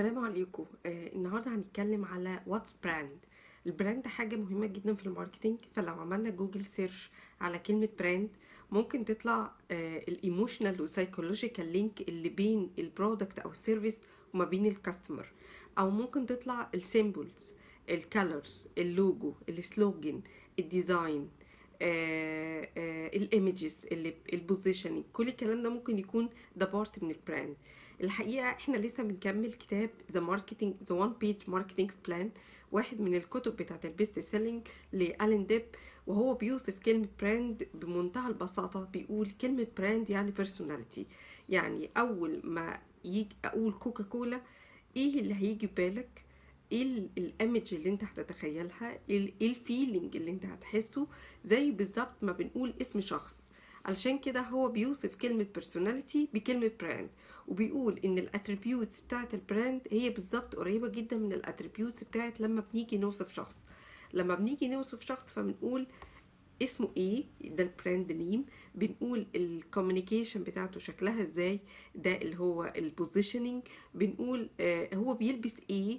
السلام عليكم. آه النهارده هنتكلم على what's brand ال brand حاجة مهمة جدا في ال marketing فلو عملنا Google search على كلمة brand ممكن تطلع ال emotional و psychological link اللي بين ال product أو ال service وما بين ال customer أو ممكن تطلع السيمبلز الكالرز اللوجو السلوجن الديزاين الايمجز اللي ال positioning كل الكلام ده ممكن يكون ده part من ال brand الحقيقة إحنا لسه بنكمل كتاب the marketing the one page marketing plan واحد من الكتب بتاعت ال best selling ل Allan Dib وهو بيوصف كلمة brand بمنتهى البساطة بيقول كلمة brand يعني personality يعني أول ما يجي أقول كوكا كولا إيه اللي هيجي بالك؟ إيه ال image اللي أنت هتتخيلها إيه ال feeling اللي أنت هتحسه زي بالظبط ما بنقول اسم شخص. علشان كده هو بيوصف كلمة personality بكلمة brand وبيقول إن ال attributes بتاعت ال brand هي بالظبط قريبة جدا من ال attributes بتاعت لما بنيجي نوصف شخص. لما بنيجي نوصف شخص فبنقول اسمه إيه؟ ده ال brand name بنقول ال communication بتاعته شكلها إزاي؟ ده اللي هو ال positioning بنقول آه هو بيلبس إيه؟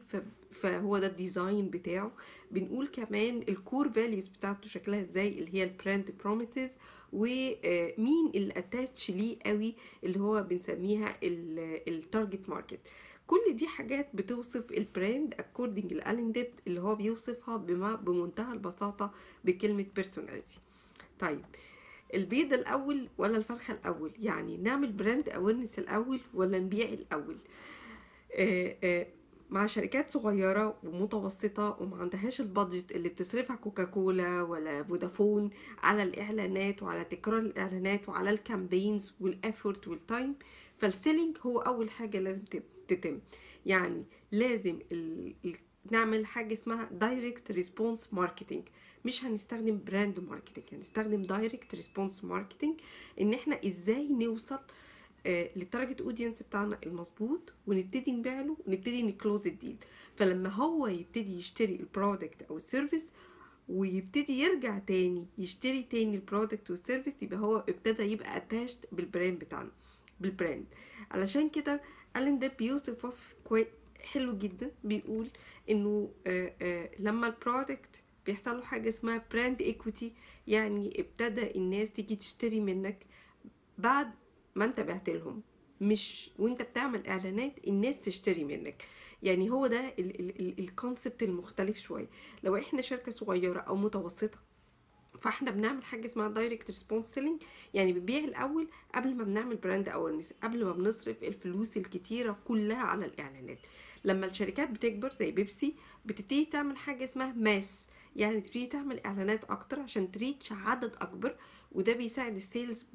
فهو ده ال design بتاعه. بنقول كمان ال core values بتاعته شكلها إزاي؟ اللي هي ال brand promises ومين اللي attached ليه قوي؟ اللي هو بنسميها ال target market كل دي حاجات بتوصف ال brand according ل Allan Dib اللي هو بيوصفها بما بمنتهى البساطة بكلمة personality طيب البيض الأول ولا الفرخة الأول؟ يعني نعمل brand awareness الأول ولا نبيع الأول؟ آآ آآ مع شركات صغيرة ومتوسطة وما عندهاش ال budget اللي بتصرفها كوكاكولا ولا فودافون على الإعلانات وعلى تكرار الإعلانات وعلى الكامبينز والإفورت والتايم فالسيلينج هو أول حاجة لازم تتم. يعني لازم ال... نعمل حاجة اسمها direct response marketing مش هنستخدم brand marketing هنستخدم direct response marketing إن إحنا إزاي نوصل آه لل target audience بتاعنا المظبوط ونبتدي نبيع له ونبتدي ن close ال deal فلما هو يبتدي يشتري ال product أو ال service ويبتدي يرجع تاني يشتري تاني ال product وال service يبقى هو ابتدى يبقى attached بال brand بتاعنا. بال brand علشان كده Allan ده بيوصف وصف حلو جدا. بيقول إنه آآ آآ لما ال product بيحصل له حاجة اسمها brand equity يعني ابتدى الناس تيجي تشتري منك بعد ما انت بعت لهم. مش وانت بتعمل إعلانات الناس تشتري منك. يعني هو ده ال concept المختلف شوية. لو إحنا شركة صغيرة أو متوسطة فاحنا بنعمل حاجة اسمها direct response selling يعني بنبيع الأول قبل ما بنعمل brand awareness قبل ما بنصرف الفلوس الكتيرة كلها على الإعلانات. لما الشركات بتكبر زي بيبسي بتبتدي تعمل حاجة اسمها mass يعني تبتدي تعمل إعلانات أكتر عشان ت reach عدد أكبر وده بيساعد ال sales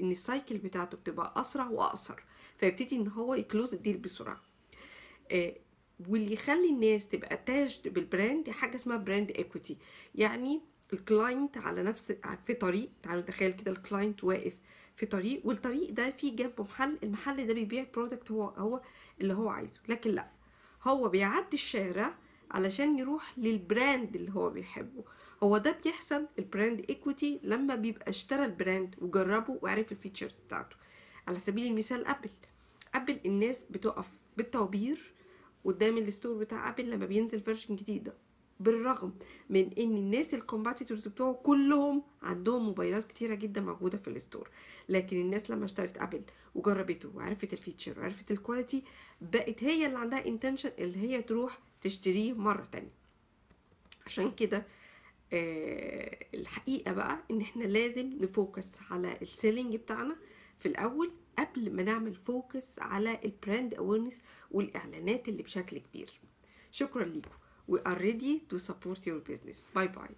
إن ال cycle بتاعته بتبقى أسرع وأقصر. فيبتدي إن هو ي close ال deal بسرعة. آه واللي يخلي الناس تبقى attached بال brand حاجة اسمها brand equity يعني ال client على نفس في طريق. تعالوا نتخيل كده ال client واقف في طريق والطريق ده فيه جنبه محل المحل ده بيبيع product هو هو اللي هو عايزه. لكن لا هو بيعدي الشارع علشان يروح لل brand اللي هو بيحبه. هو ده بيحصل ال brand equity لما بيبقى اشترى ال brand وجربه وعرف ال features بتاعته. على سبيل المثال Apple Apple الناس بتقف بالطوابير قدام ال store بتاع Apple لما بينزل version جديدة. بالرغم من إن الناس ال competitors بتوعه كلهم عندهم موبايلات كتيرة جدا موجودة في ال store لكن الناس لما اشترت Apple وجربته وعرفت ال feature وعرفت ال quality بقت هي اللي عندها intention اللي هي تروح تشتريه مرة تانية. عشان كده آه الحقيقة بقى إن إحنا لازم ن focus على ال selling بتاعنا في الأول قبل ما نعمل focus على ال brand awareness والإعلانات اللي بشكل كبير. شكرا لكم we are ready to support your business. Bye bye